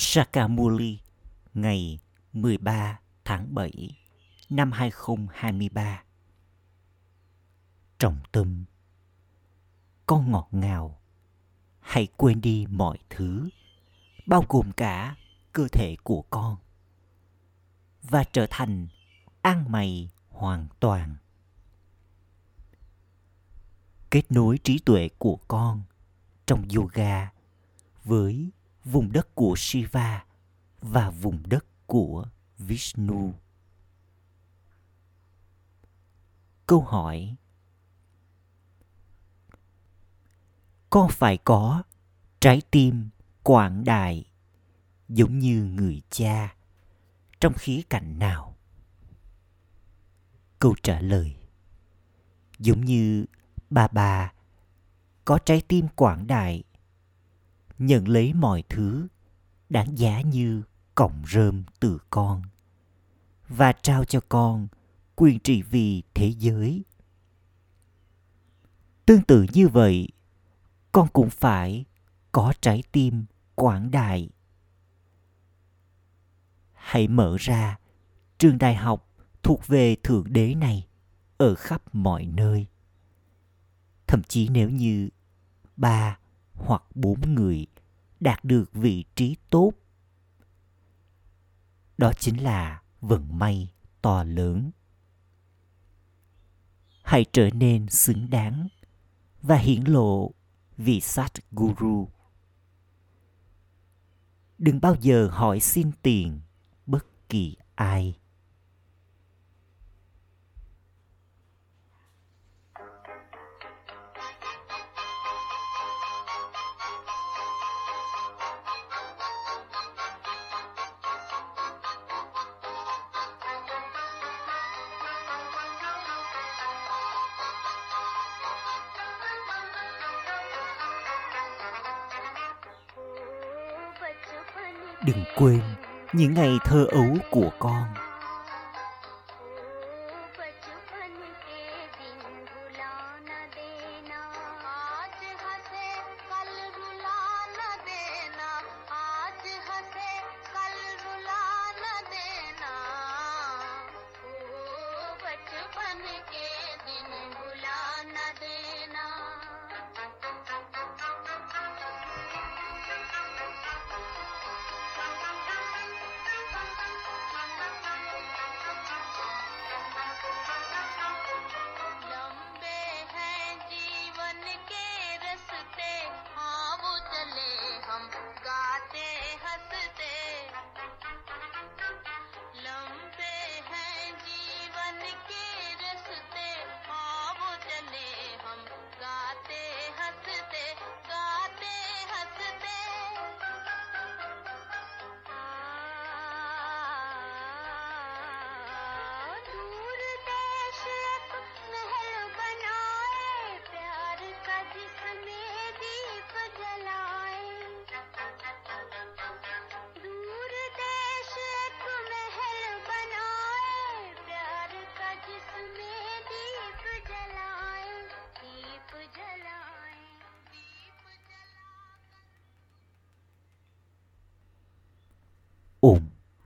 Sakamuli, ngày 13 tháng 7 năm 2023. Trọng tâm Con ngọt ngào, Hãy quên đi mọi thứ, bao gồm cả cơ thể của con, và trở thành an mày hoàn toàn kết nối trí tuệ của con trong yoga với vùng đất của Shiva và vùng đất của Vishnu. Câu hỏi Con phải có trái tim quảng đại giống như người cha trong khía cạnh nào? Câu trả lời, giống như bà bà có trái tim quảng đại nhận lấy mọi thứ, đáng giá như cọng rơm từ con. Và trao cho con quyền trị vì thế giới. Tương tự như vậy, con cũng phải có trái tim quảng đại. Hãy mở ra trường đại học thuộc về thượng đế này ở khắp mọi nơi. Thậm chí nếu như ba hoặc bốn người đạt được vị trí tốt. Đó chính là vận may to lớn. Hãy trở nên xứng đáng và hiển lộ vị sát guru. Đừng bao giờ hỏi xin tiền bất kỳ ai. Đừng quên những ngày thơ ấu của con.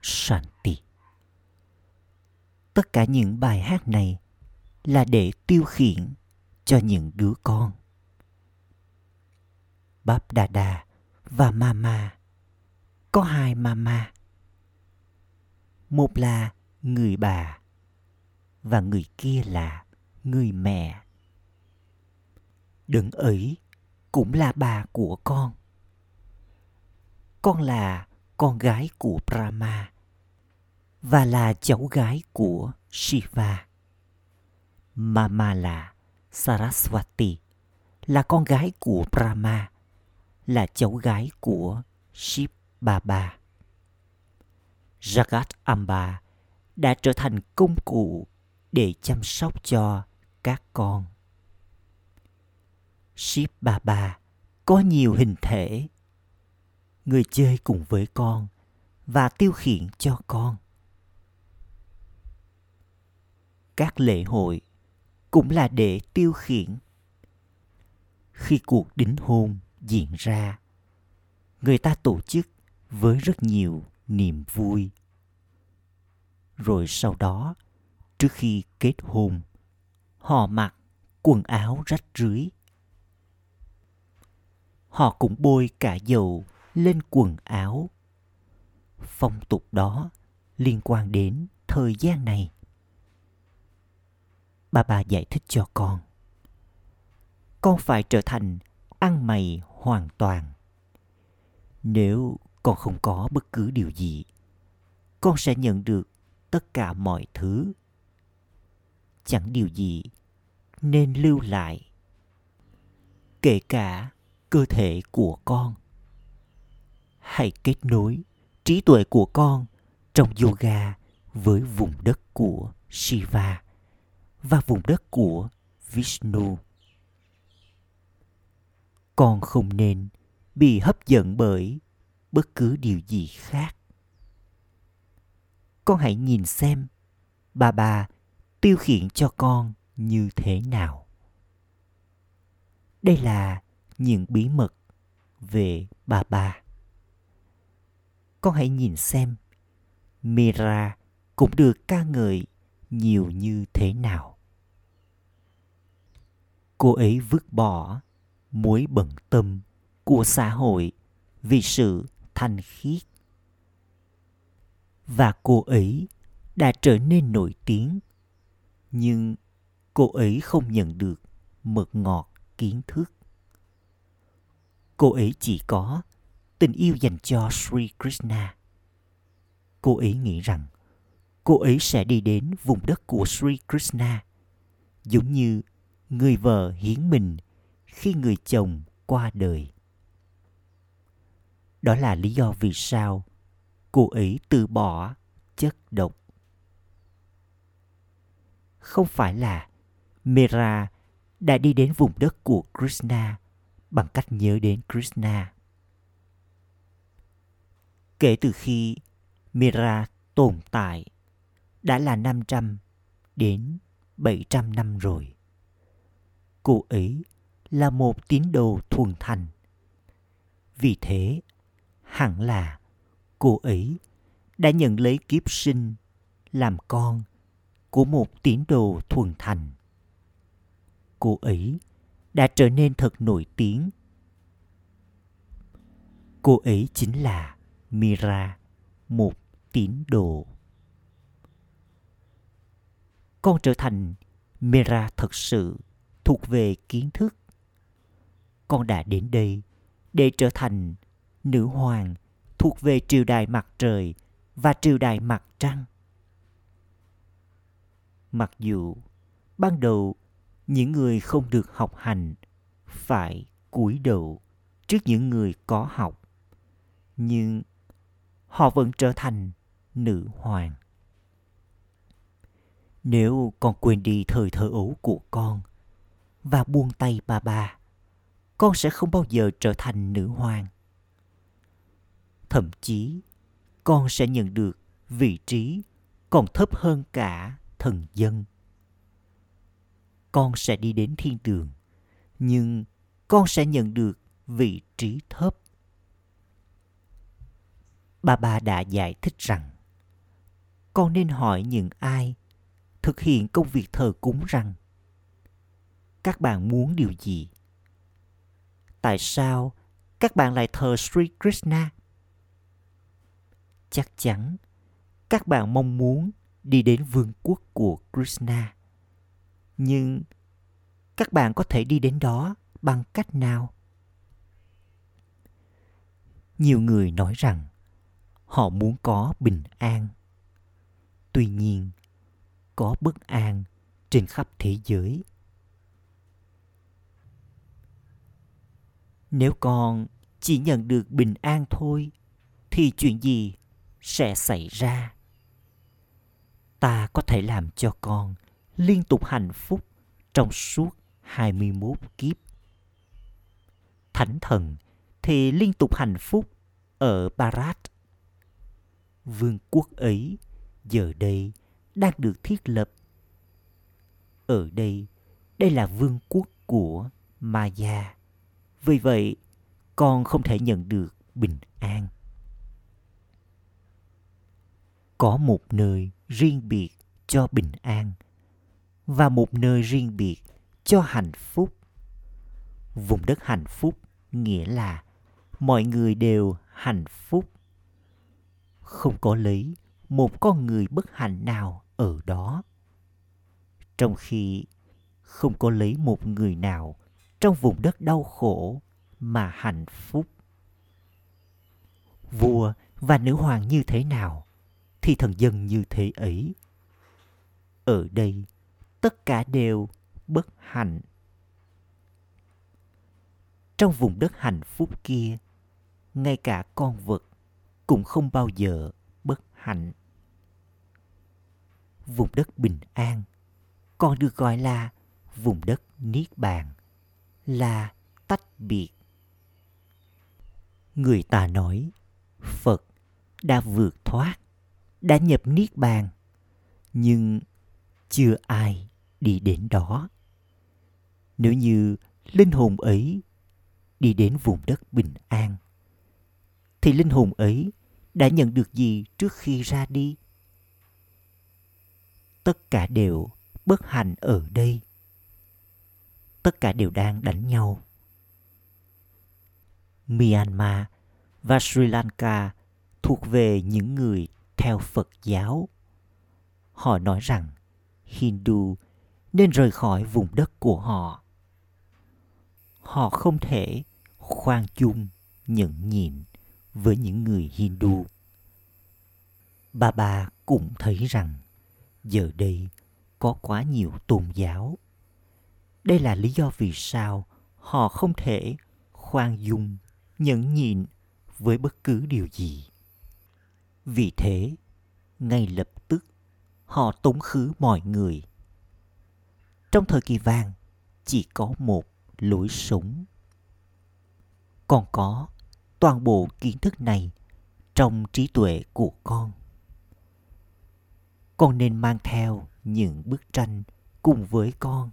Shanti. Tất cả những bài hát này là để tiêu khiển cho những đứa con. Báp Đà Đà và Mama có hai Mama. Một là người bà và người kia là người mẹ. Đừng ấy cũng là bà của con. Con là con gái của Brahma và là cháu gái của Shiva. Mama là Saraswati, là con gái của Brahma, là cháu gái của Shiv Baba. Jagat Amba đã trở thành công cụ để chăm sóc cho các con. Shiv Baba có nhiều hình thể người chơi cùng với con và tiêu khiển cho con các lễ hội cũng là để tiêu khiển. Khi cuộc đính hôn diễn ra, người ta tổ chức với rất nhiều niềm vui. Rồi sau đó, trước khi kết hôn, họ mặc quần áo rách rưới. Họ cũng bôi cả dầu lên quần áo. Phong tục đó liên quan đến thời gian này bà bà giải thích cho con. Con phải trở thành ăn mày hoàn toàn. Nếu con không có bất cứ điều gì, con sẽ nhận được tất cả mọi thứ. Chẳng điều gì nên lưu lại, kể cả cơ thể của con. Hãy kết nối trí tuệ của con trong yoga với vùng đất của shiva và vùng đất của vishnu. Con không nên bị hấp dẫn bởi bất cứ điều gì khác. Con hãy nhìn xem bà bà tiêu khiển cho con như thế nào. Đây là những bí mật về bà bà. Con hãy nhìn xem mira cũng được ca ngợi nhiều như thế nào cô ấy vứt bỏ mối bận tâm của xã hội vì sự thanh khiết. Và cô ấy đã trở nên nổi tiếng, nhưng cô ấy không nhận được mật ngọt kiến thức. Cô ấy chỉ có tình yêu dành cho sri krishna. Cô ấy nghĩ rằng cô ấy sẽ đi đến vùng đất của sri krishna, giống như người vợ hiến mình khi người chồng qua đời đó là lý do vì sao cô ấy từ bỏ chất độc không phải là Mera đã đi đến vùng đất của Krishna bằng cách nhớ đến Krishna. Kể từ khi Mera tồn tại, đã là 500 đến 700 năm rồi. Cô ấy là một tín đồ thuần thành. Vì thế, hẳn là cô ấy đã nhận lấy kiếp sinh làm con của một tín đồ thuần thành. Cô ấy đã trở nên thật nổi tiếng. Cô ấy chính là Mira, một tín đồ. Con trở thành Mira thật sự thuộc về kiến thức. Con đã đến đây để trở thành nữ hoàng thuộc về triều đại mặt trời và triều đại mặt trăng. Mặc dù ban đầu những người không được học hành phải cúi đầu trước những người có học, nhưng họ vẫn trở thành nữ hoàng. Nếu con quên đi thời thơ ấu của con và buông tay ba bà, con sẽ không bao giờ trở thành nữ hoàng. Thậm chí con sẽ nhận được vị trí còn thấp hơn cả thần dân. Con sẽ đi đến thiên đường nhưng con sẽ nhận được vị trí thấp. Bà bà đã giải thích rằng con nên hỏi những ai thực hiện công việc thờ cúng rằng các bạn muốn điều gì tại sao các bạn lại thờ sri krishna chắc chắn các bạn mong muốn đi đến vương quốc của Krishna. Nhưng các bạn có thể đi đến đó bằng cách nào? Nhiều người nói rằng họ muốn có bình an. Tuy nhiên, có bất an trên khắp thế giới. Nếu con chỉ nhận được bình an thôi thì chuyện gì sẽ xảy ra ta có thể làm cho con liên tục hạnh phúc trong suốt 21 kiếp. Thánh thần thì liên tục hạnh phúc ở Barat. Vương quốc ấy giờ đây đang được thiết lập. Ở đây, đây là vương quốc của Maya. Vì vậy, con không thể nhận được bình an. có một nơi riêng biệt cho bình an và một nơi riêng biệt cho hạnh phúc. Vùng đất hạnh phúc nghĩa là mọi người đều hạnh phúc. Không có lấy một con người bất hạnh nào ở đó. Trong khi không có lấy một người nào trong vùng đất đau khổ mà hạnh phúc. Vua và nữ hoàng như thế nào thì thần dân như thế ấy. Ở đây, tất cả đều bất hạnh. Trong vùng đất hạnh phúc kia, ngay cả con vật cũng không bao giờ bất hạnh. Vùng đất bình an còn được gọi là vùng đất niết bàn là tách biệt. Người ta nói, phật đã vượt thoát, đã nhập niết bàn, nhưng chưa ai đi đến đó. Nếu như linh hồn ấy đi đến vùng đất bình an, thì linh hồn ấy đã nhận được gì trước khi ra đi? Tất cả đều bất hạnh ở đây tất cả đều đang đánh nhau. Myanmar và sri lanka thuộc về những người theo phật giáo. Họ nói rằng hindu nên rời khỏi vùng đất của họ. Họ không thể khoan dung nhẫn nhịn với những người hindu. Bà bà cũng thấy rằng giờ đây có quá nhiều tôn giáo đây là lý do vì sao họ không thể khoan dung, nhẫn nhịn với bất cứ điều gì. Vì thế, ngay lập tức, họ tống khứ mọi người. Trong thời kỳ vàng, chỉ có một lối sống. Còn có toàn bộ kiến thức này trong trí tuệ của con. Con nên mang theo những bức tranh cùng với con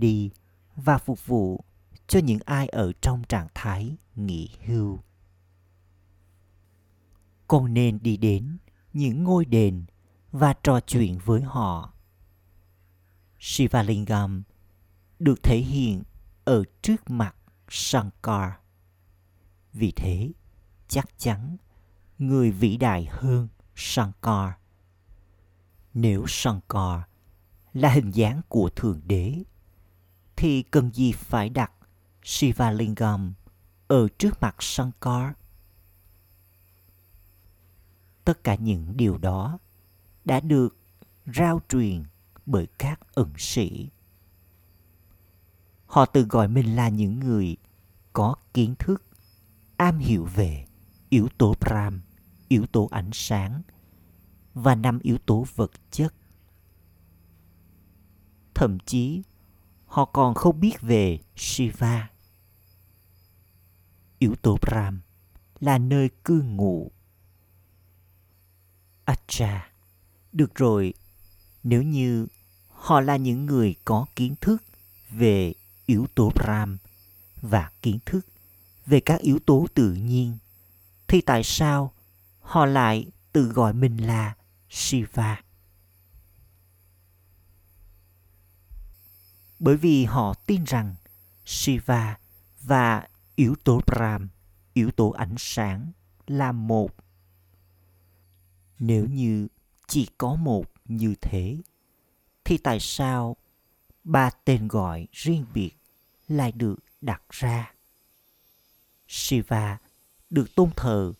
đi và phục vụ cho những ai ở trong trạng thái nghỉ hưu. Con nên đi đến những ngôi đền và trò chuyện với họ. Shivalingam được thể hiện ở trước mặt shankar. Vì thế chắc chắn người vĩ đại hơn shankar. Nếu Shankar là hình dáng của Thượng Đế, thì cần gì phải đặt Shiva Lingam ở trước mặt Shankar? Tất cả những điều đó đã được rao truyền bởi các ẩn sĩ. Họ tự gọi mình là những người có kiến thức, am hiểu về yếu tố Brahm, yếu tố ánh sáng – và năm yếu tố vật chất. Thậm chí, họ còn không biết về Shiva. Yếu tố Brahm là nơi cư ngụ. Acha, được rồi, nếu như họ là những người có kiến thức về yếu tố Brahm và kiến thức về các yếu tố tự nhiên, thì tại sao họ lại tự gọi mình là Shiva. Bởi vì họ tin rằng Shiva và yếu tố Brahm, yếu tố ánh sáng là một. Nếu như chỉ có một như thế, thì tại sao ba tên gọi riêng biệt lại được đặt ra? Shiva được tôn thờ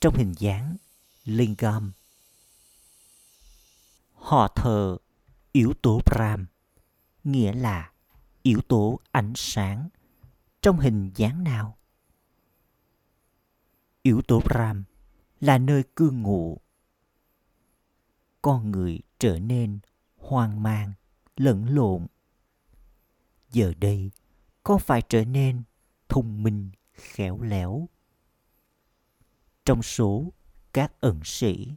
trong hình dáng Lingam họ thờ yếu tố Brahm, nghĩa là yếu tố ánh sáng trong hình dáng nào? Yếu tố Ram là nơi cư ngụ. Con người trở nên hoang mang, lẫn lộn. Giờ đây, con phải trở nên thông minh, khéo léo. Trong số các ẩn sĩ,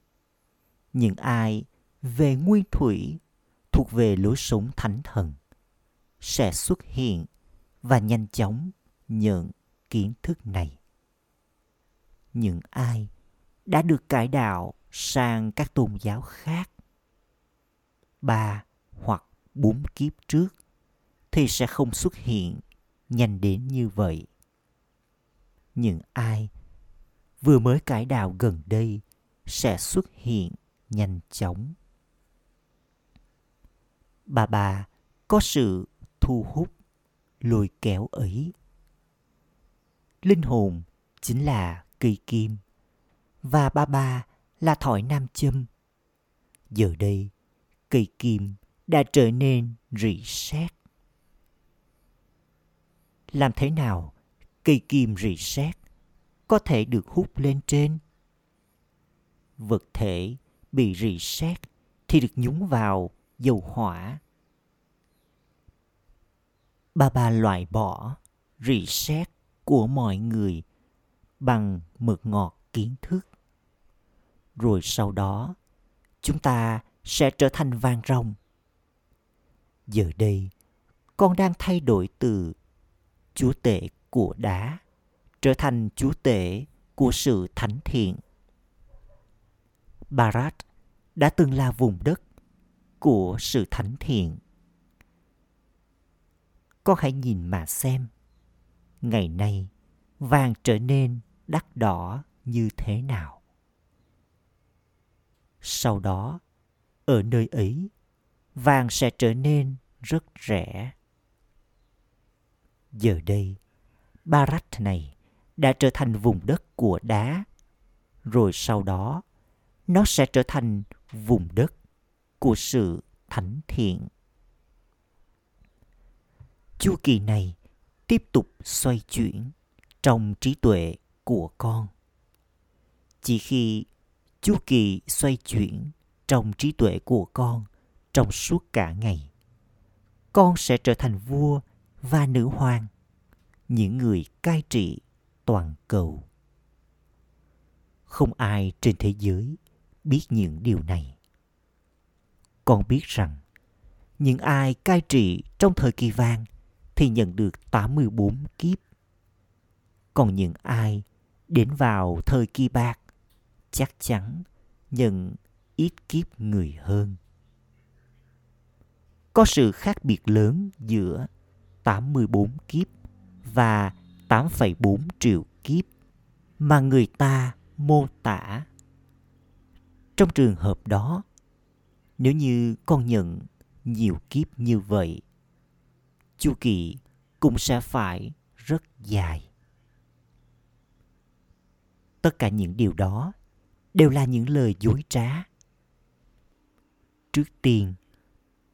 những ai về nguyên thủy thuộc về lối sống thánh thần sẽ xuất hiện và nhanh chóng nhận kiến thức này. Những ai đã được cải đạo sang các tôn giáo khác, ba hoặc bốn kiếp trước, thì sẽ không xuất hiện nhanh đến như vậy. Những ai vừa mới cải đạo gần đây sẽ xuất hiện nhanh chóng. Bà bà có sự thu hút, lôi kéo ấy. Linh hồn chính là cây kim, và ba ba là thỏi nam châm. Giờ đây, cây kim đã trở nên rỉ sét. Làm thế nào cây kim rỉ sét có thể được hút lên trên? Vật thể bị rỉ sét thì được nhúng vào dầu hỏa bà bà loại bỏ rỉ sét của mọi người bằng mực ngọt kiến thức. Rồi sau đó, chúng ta sẽ trở thành vàng rồng. Giờ đây, con đang thay đổi từ chúa tể của đá trở thành chúa tể của sự thánh thiện. Barat đã từng là vùng đất của sự thánh thiện con hãy nhìn mà xem. Ngày nay, vàng trở nên đắt đỏ như thế nào? Sau đó, ở nơi ấy, vàng sẽ trở nên rất rẻ. Giờ đây, barat này đã trở thành vùng đất của đá. Rồi sau đó, nó sẽ trở thành vùng đất của sự thánh thiện chu kỳ này tiếp tục xoay chuyển trong trí tuệ của con. Chỉ khi chu kỳ xoay chuyển trong trí tuệ của con trong suốt cả ngày, con sẽ trở thành vua và nữ hoàng, những người cai trị toàn cầu. Không ai trên thế giới biết những điều này. Con biết rằng những ai cai trị trong thời kỳ vàng thì nhận được 84 kiếp. Còn những ai đến vào thời kỳ bạc chắc chắn nhận ít kiếp người hơn. Có sự khác biệt lớn giữa 84 kiếp và 8,4 triệu kiếp mà người ta mô tả. Trong trường hợp đó, nếu như con nhận nhiều kiếp như vậy, chu kỳ cũng sẽ phải rất dài. Tất cả những điều đó đều là những lời dối trá. Trước tiên,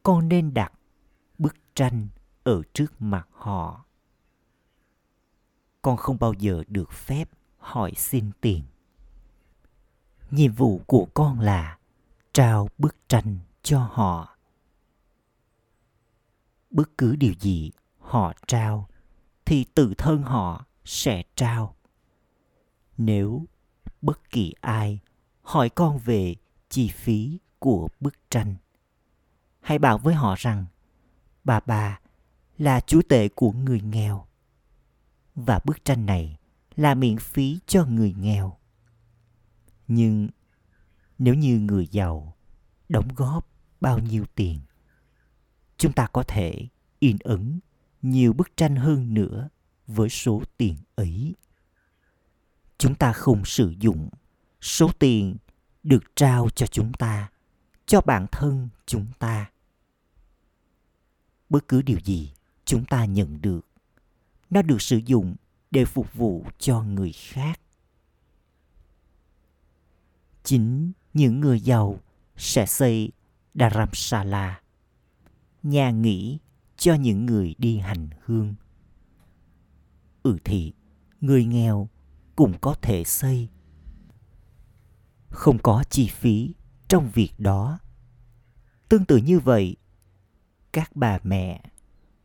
con nên đặt bức tranh ở trước mặt họ. Con không bao giờ được phép hỏi xin tiền. Nhiệm vụ của con là trao bức tranh cho họ bất cứ điều gì họ trao, thì tự thân họ sẽ trao. Nếu bất kỳ ai hỏi con về chi phí của bức tranh, hãy bảo với họ rằng, bà bà là chúa tể của người nghèo, và bức tranh này là miễn phí cho người nghèo. Nhưng nếu như người giàu đóng góp bao nhiêu tiền chúng ta có thể in ấn nhiều bức tranh hơn nữa với số tiền ấy. Chúng ta không sử dụng số tiền được trao cho chúng ta, cho bản thân chúng ta. Bất cứ điều gì chúng ta nhận được, nó được sử dụng để phục vụ cho người khác. Chính những người giàu sẽ xây dharamsala nhà nghỉ cho những người đi hành hương. Ừ thì, người nghèo cũng có thể xây. Không có chi phí trong việc đó. Tương tự như vậy, các bà mẹ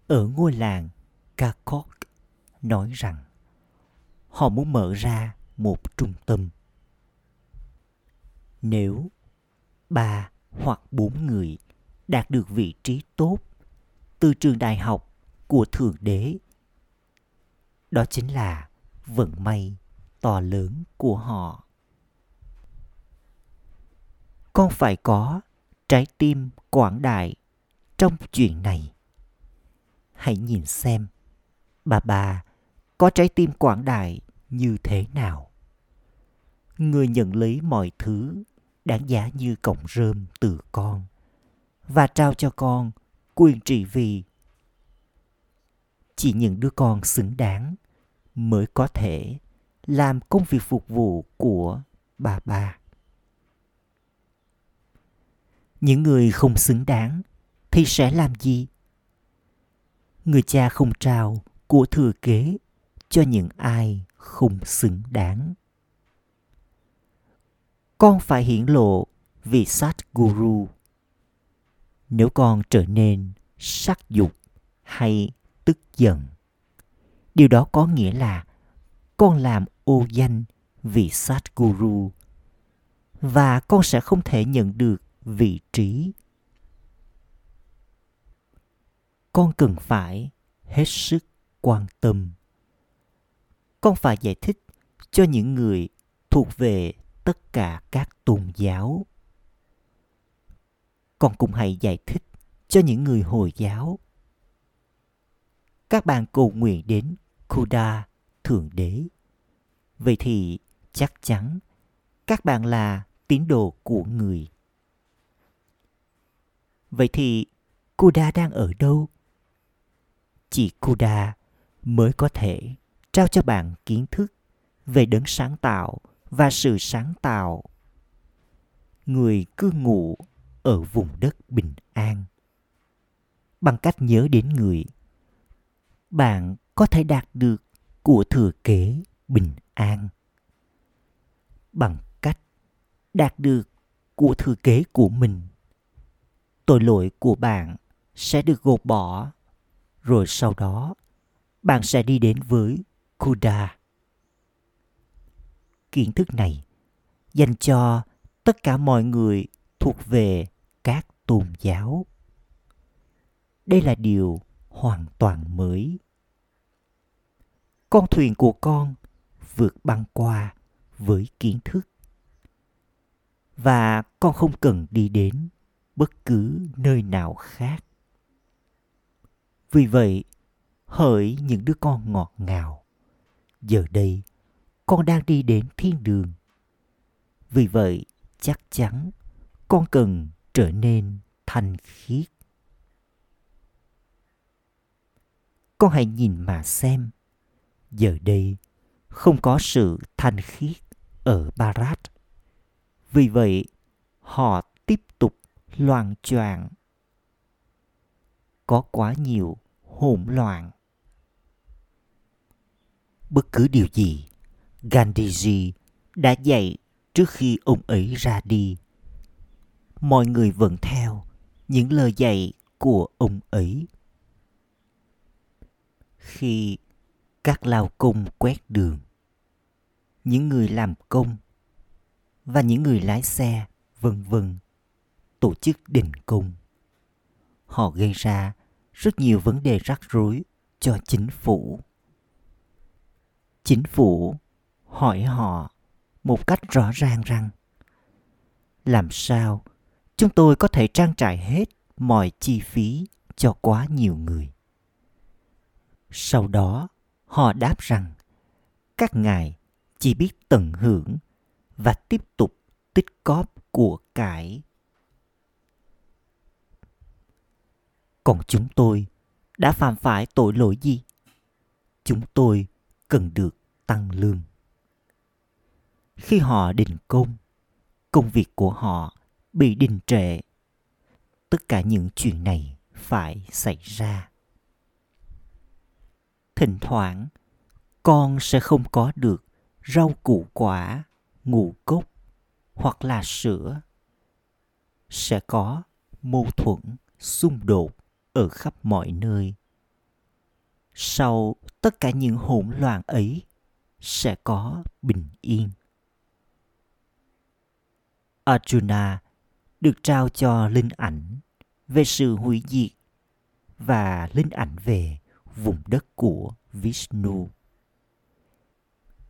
ở ngôi làng Kakok nói rằng họ muốn mở ra một trung tâm. Nếu ba hoặc bốn người đạt được vị trí tốt từ trường đại học của thượng đế. Đó chính là vận may to lớn của họ. Con phải có trái tim quảng đại trong chuyện này. Hãy nhìn xem, bà bà, có trái tim quảng đại như thế nào? Người nhận lấy mọi thứ đáng giá như cọng rơm từ con và trao cho con quyền trị vì. Chỉ những đứa con xứng đáng mới có thể làm công việc phục vụ của bà bà những người không xứng đáng thì sẽ làm gì? Người cha không trao của thừa kế cho những ai không xứng đáng. Con phải hiển lộ vì sát guru nếu con trở nên sắc dục hay tức giận, điều đó có nghĩa là con làm ô danh vị sát guru và con sẽ không thể nhận được vị trí. Con cần phải hết sức quan tâm. Con phải giải thích cho những người thuộc về tất cả các tôn giáo con cũng hãy giải thích cho những người hồi giáo các bạn cầu nguyện đến Kuda, Thượng Đế. Vậy thì chắc chắn các bạn là tín đồ của người. Vậy thì Kuda đang ở đâu? Chỉ Kuda mới có thể trao cho bạn kiến thức về đấng sáng tạo và sự sáng tạo. Người cư ngụ ở vùng đất bình an. Bằng cách nhớ đến người, bạn có thể đạt được của thừa kế bình an. Bằng cách đạt được của thừa kế của mình, tội lỗi của bạn sẽ được gột bỏ, rồi sau đó bạn sẽ đi đến với Kuda. Kiến thức này dành cho tất cả mọi người thuộc về các tôn giáo. Đây là điều hoàn toàn mới. Con thuyền của con vượt băng qua với kiến thức. Và con không cần đi đến bất cứ nơi nào khác. Vì vậy, hỡi những đứa con ngọt ngào, giờ đây con đang đi đến thiên đường. Vì vậy, chắc chắn con cần trở nên thanh khiết. Con hãy nhìn mà xem. Giờ đây, không có sự thanh khiết ở Barat. Vì vậy, họ tiếp tục loạn choạng. Có quá nhiều hỗn loạn. Bất cứ điều gì Gandhiji đã dạy trước khi ông ấy ra đi. Mọi người vẫn theo những lời dạy của ông ấy. Khi các lao công quét đường, những người làm công và những người lái xe, vân vân tổ chức đình công. Họ gây ra rất nhiều vấn đề rắc rối cho chính phủ. Chính phủ hỏi họ một cách rõ ràng rằng làm sao chúng tôi có thể trang trải hết mọi chi phí cho quá nhiều người. Sau đó, họ đáp rằng, các ngài chỉ biết tận hưởng và tiếp tục tích cóp của cải. Còn chúng tôi đã phạm phải tội lỗi gì? Chúng tôi cần được tăng lương. Khi họ đình công công việc của họ bị đình trệ. Tất cả những chuyện này phải xảy ra. Thỉnh thoảng, con sẽ không có được rau củ quả, ngũ cốc hoặc là sữa. Sẽ có mâu thuẫn, xung đột ở khắp mọi nơi. Sau tất cả những hỗn loạn ấy, sẽ có bình yên. Arjuna được trao cho linh ảnh về sự hủy diệt và linh ảnh về vùng đất của Vishnu.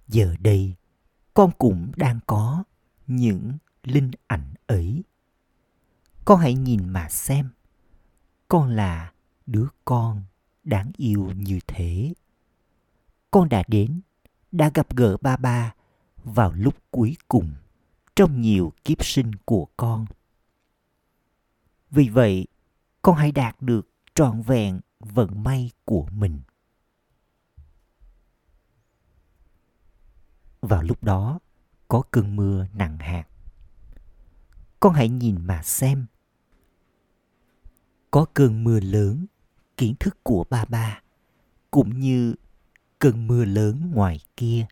Giờ đây, con cũng đang có những linh ảnh ấy. con hãy nhìn mà xem con là đứa con đáng yêu như thế con đã đến đã gặp gỡ ba ba vào lúc cuối cùng trong nhiều kiếp sinh của con vì vậy, con hãy đạt được trọn vẹn vận may của mình. Vào lúc đó, có cơn mưa nặng hạt. Con hãy nhìn mà xem. Có cơn mưa lớn, kiến thức của ba ba, cũng như cơn mưa lớn ngoài kia.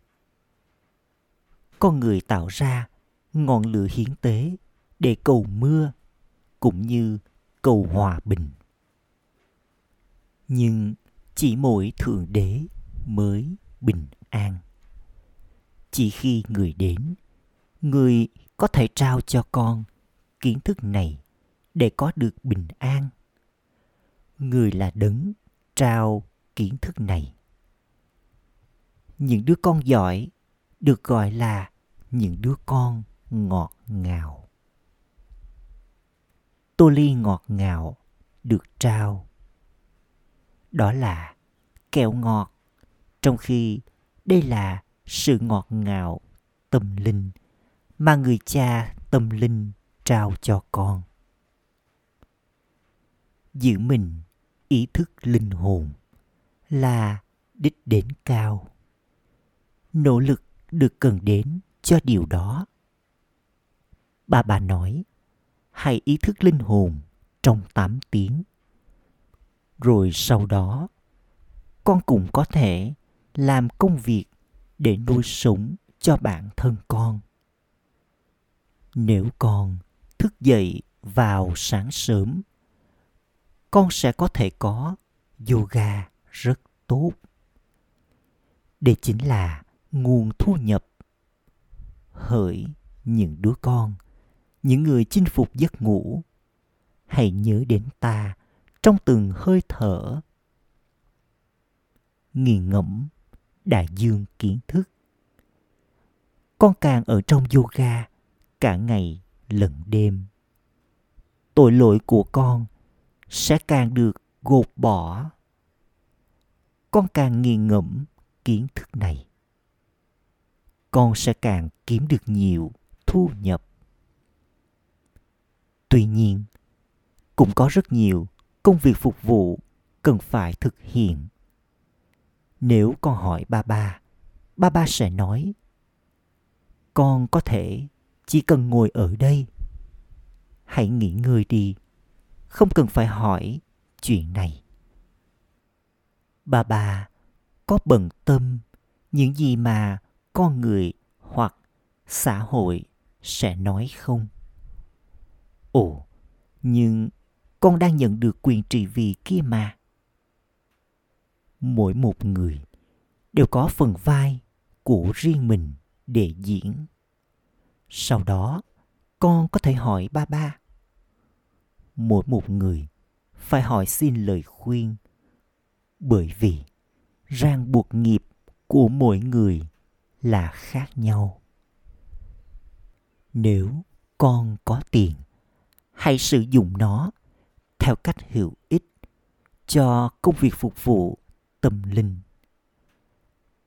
Con người tạo ra ngọn lửa hiến tế để cầu mưa cũng như cầu hòa bình. Nhưng chỉ mỗi thượng đế mới bình an. Chỉ khi người đến, người có thể trao cho con kiến thức này để có được bình an. Người là đấng trao kiến thức này. Những đứa con giỏi được gọi là những đứa con ngọt ngào tô ly ngọt ngào được trao. Đó là kẹo ngọt, trong khi đây là sự ngọt ngào tâm linh mà người cha tâm linh trao cho con. Giữ mình ý thức linh hồn là đích đến cao. Nỗ lực được cần đến cho điều đó. Bà bà nói hay ý thức linh hồn trong 8 tiếng. Rồi sau đó, con cũng có thể làm công việc để nuôi sống cho bản thân con. Nếu con thức dậy vào sáng sớm, con sẽ có thể có yoga rất tốt. Đây chính là nguồn thu nhập hỡi những đứa con những người chinh phục giấc ngủ. Hãy nhớ đến ta trong từng hơi thở. Nghiền ngẫm đại dương kiến thức. Con càng ở trong yoga cả ngày lẫn đêm, tội lỗi của con sẽ càng được gột bỏ. Con càng nghiền ngẫm kiến thức này, con sẽ càng kiếm được nhiều thu nhập tuy nhiên, cũng có rất nhiều công việc phục vụ cần phải thực hiện. Nếu con hỏi ba ba ba ba sẽ nói, con có thể, chỉ cần ngồi ở đây. Hãy nghỉ ngơi đi, không cần phải hỏi chuyện này. Bà bà có bận tâm những gì mà con người hoặc xã hội sẽ nói không? Ồ, nhưng con đang nhận được quyền trị vì kia mà. Mỗi một người đều có phần vai của riêng mình để diễn. Sau đó, con có thể hỏi ba ba. Mỗi một người phải hỏi xin lời khuyên, bởi vì ràng buộc nghiệp của mỗi người là khác nhau. Nếu con có tiền hãy sử dụng nó theo cách hữu ích cho công việc phục vụ tâm linh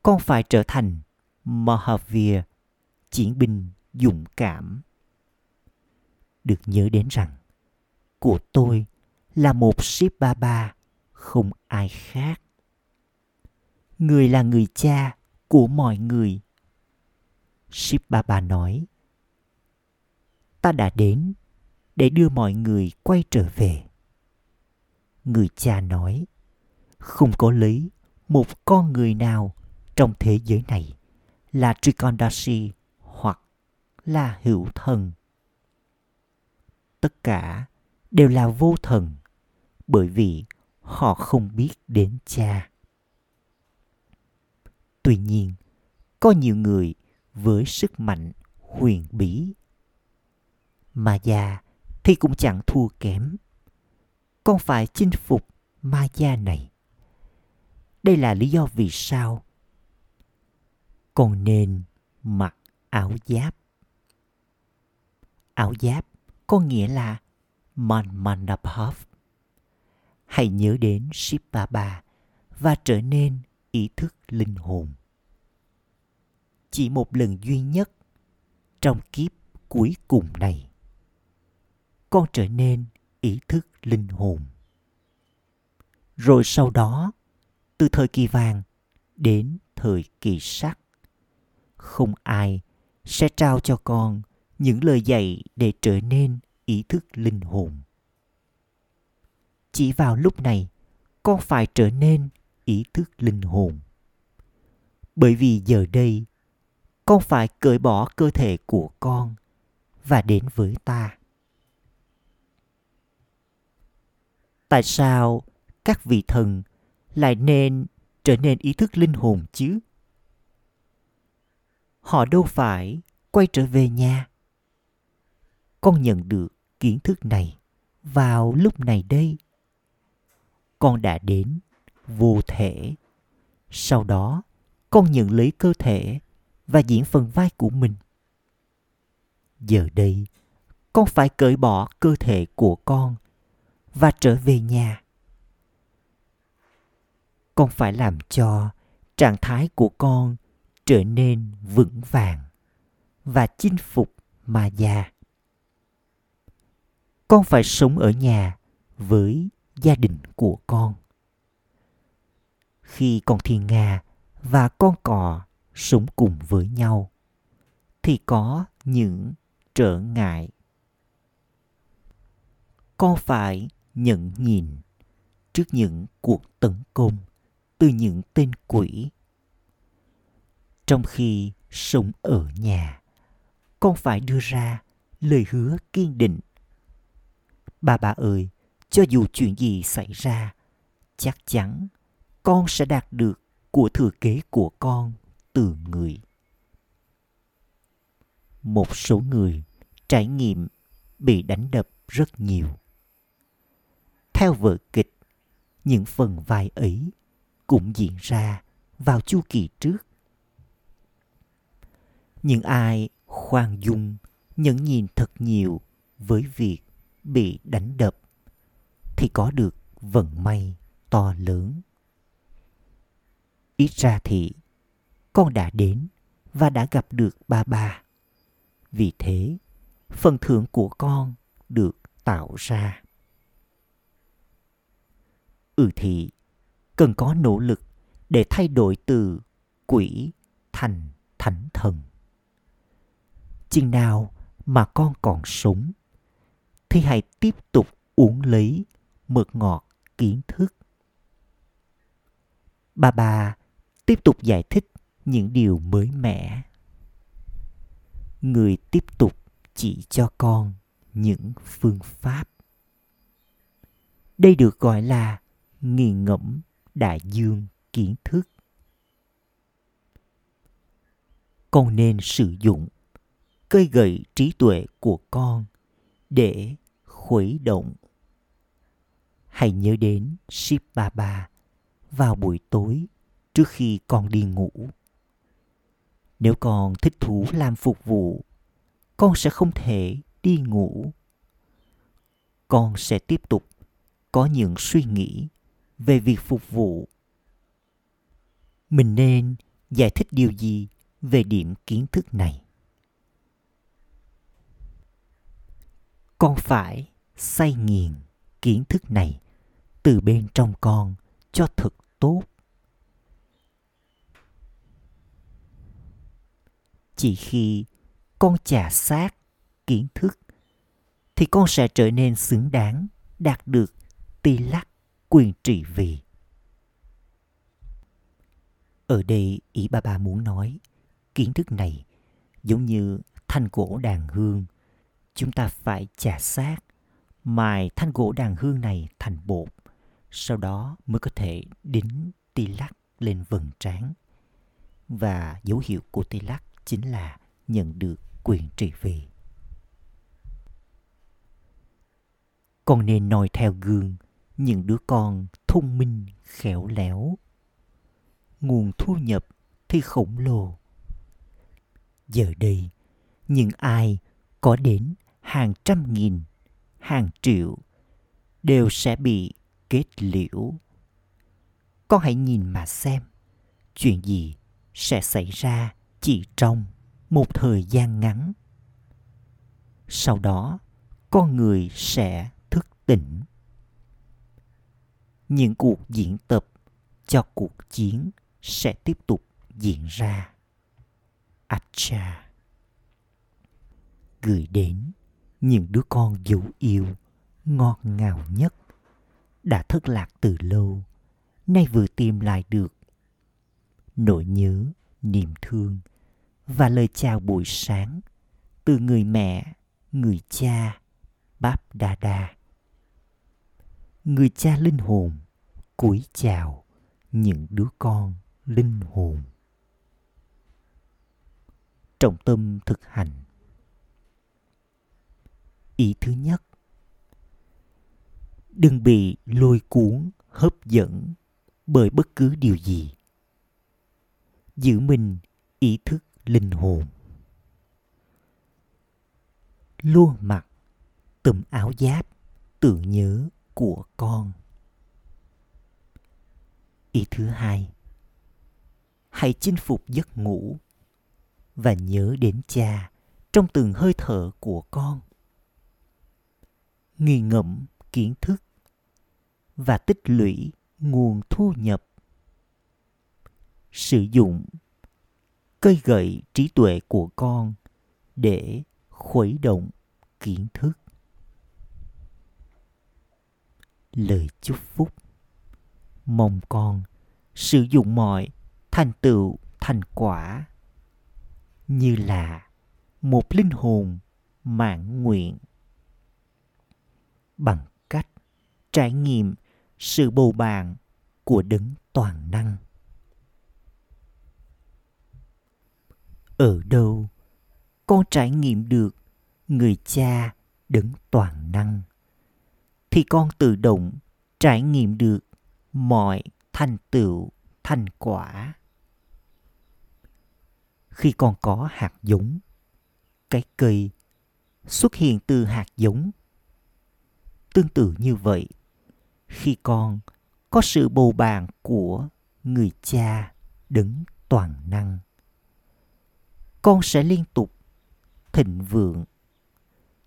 con phải trở thành Mahavir, chiến binh dũng cảm. Được nhớ đến rằng, của tôi là một ship ba ba, không ai khác. Người là người cha của mọi người. Ship ba ba nói, ta đã đến để đưa mọi người quay trở về. Người cha nói, không có lấy một con người nào trong thế giới này là Trikondashi hoặc là hữu thần. Tất cả đều là vô thần bởi vì họ không biết đến cha. Tuy nhiên, có nhiều người với sức mạnh huyền bí. Mà già thì cũng chẳng thua kém. Con phải chinh phục ma gia này. Đây là lý do vì sao con nên mặc áo giáp. Áo giáp có nghĩa là Manmanabhav. Hãy nhớ đến Shiv Baba và trở nên ý thức linh hồn. Chỉ một lần duy nhất trong kiếp cuối cùng này, con trở nên ý thức linh hồn. Rồi sau đó, từ thời kỳ vàng đến thời kỳ sắc, không ai sẽ trao cho con những lời dạy để trở nên ý thức linh hồn. Chỉ vào lúc này, con phải trở nên ý thức linh hồn. Bởi vì giờ đây, con phải cởi bỏ cơ thể của con và đến với ta. Tại sao các vị thần lại nên trở nên ý thức linh hồn chứ? Họ đâu phải quay trở về nhà. Con nhận được kiến thức này vào lúc này đây. Con đã đến vô thể. Sau đó, con nhận lấy cơ thể và diễn phần vai của mình. Giờ đây, con phải cởi bỏ cơ thể của con và trở về nhà. Con phải làm cho trạng thái của con trở nên vững vàng và chinh phục ma già. Con phải sống ở nhà với gia đình của con. Khi con thiên nga và con cò sống cùng với nhau, thì có những trở ngại con phải nhận nhìn trước những cuộc tấn công từ những tên quỷ. Trong khi sống ở nhà, con phải đưa ra lời hứa kiên định. Bà bà ơi, cho dù chuyện gì xảy ra, chắc chắn con sẽ đạt được của thừa kế của con từ người. Một số người trải nghiệm bị đánh đập rất nhiều theo vở kịch, những phần vai ấy cũng diễn ra vào chu kỳ trước. Những ai khoan dung, nhẫn nhìn thật nhiều với việc bị đánh đập thì có được vận may to lớn. Ít ra thì con đã đến và đã gặp được ba ba. Vì thế, phần thưởng của con được tạo ra ừ thì, cần có nỗ lực để thay đổi từ quỷ thành thánh thần. Chừng nào mà con còn sống, thì hãy tiếp tục uống lấy mượt ngọt kiến thức. Bà bà tiếp tục giải thích những điều mới mẻ. Người tiếp tục chỉ cho con những phương pháp. Đây được gọi là nghiền ngẫm đại dương kiến thức con nên sử dụng cây gậy trí tuệ của con để khuấy động hãy nhớ đến Shiv Baba vào buổi tối trước khi con đi ngủ. Nếu con thích thú làm phục vụ, con sẽ không thể đi ngủ. Con sẽ tiếp tục có những suy nghĩ về việc phục vụ. Mình nên giải thích điều gì về điểm kiến thức này? Con phải say nghiền kiến thức này từ bên trong con cho thật tốt chỉ khi con chà sát kiến thức thì con sẽ trở nên xứng đáng đạt được ti lắc quyền trị vì. Ở đây ý ba ba muốn nói, kiến thức này giống như thanh gỗ đàn hương. Chúng ta phải chà sát, mài thanh gỗ đàn hương này thành bột, sau đó mới có thể đính ti lắc lên vầng trán. Và dấu hiệu của ti lắc chính là nhận được quyền trị vì. Con nên noi theo gương những đứa con thông minh, khéo léo. Nguồn thu nhập thì khổng lồ. Giờ đây, những ai có đến hàng trăm nghìn, hàng triệu đều sẽ bị kết liễu. Con hãy nhìn mà xem, chuyện gì sẽ xảy ra chỉ trong một thời gian ngắn. Sau đó, con người sẽ thức tỉnh những cuộc diễn tập cho cuộc chiến sẽ tiếp tục diễn ra. Acha gửi đến những đứa con dấu yêu ngọt ngào nhất đã thất lạc từ lâu, nay vừa tìm lại được nỗi nhớ, niềm thương và lời chào buổi sáng từ người mẹ, người cha, báp đa đa người cha linh hồn cúi chào những đứa con linh hồn. Trọng tâm thực hành. Ý thứ nhất, đừng bị lôi cuốn, hấp dẫn bởi bất cứ điều gì. Giữ mình ý thức linh hồn. Luôn mặc tùm áo giáp, tưởng nhớ của con. Ý thứ hai, hãy chinh phục giấc ngủ và nhớ đến cha trong từng hơi thở của con. Nghi ngẫm kiến thức và tích lũy nguồn thu nhập. Sử dụng cây gậy trí tuệ của con để khuấy động kiến thức. Lời chúc phúc. Mong con sử dụng mọi thành tựu, thành quả như là một linh hồn mãn nguyện. Bằng cách trải nghiệm sự bầu bạn của đấng toàn năng. Ở đâu con trải nghiệm được người cha đấng toàn năng? Thì con tự động trải nghiệm được mọi thành tựu, thành quả. Khi con có hạt giống, cái cây xuất hiện từ hạt giống. Tương tự như vậy, khi con có sự bầu bàn của người cha đứng toàn năng, con sẽ liên tục thịnh vượng,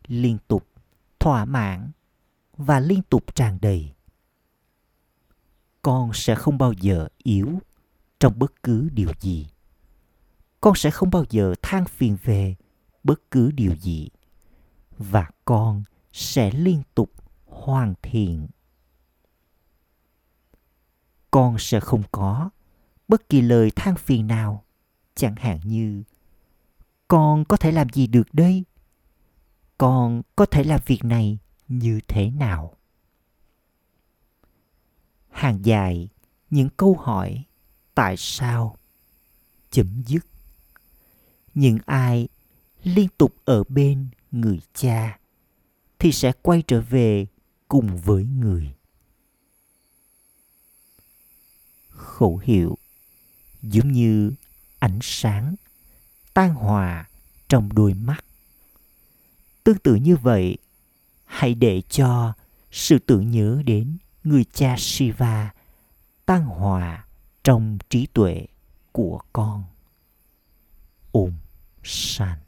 liên tục thỏa mãn và liên tục tràn đầy. Con sẽ không bao giờ yếu trong bất cứ điều gì. Con sẽ không bao giờ than phiền về bất cứ điều gì. Và con sẽ liên tục hoàn thiện. Con sẽ không có bất kỳ lời than phiền nào, chẳng hạn như, con có thể làm gì được đây? Con có thể làm việc này như thế nào? Hàng dài những câu hỏi tại sao chấm dứt? Những ai liên tục ở bên người cha thì sẽ quay trở về cùng với người. Khẩu hiệu giống như ánh sáng tan hòa trong đôi mắt. Tương tự như vậy hãy để cho sự tưởng nhớ đến người cha shiva tan hòa trong trí tuệ của con. Om san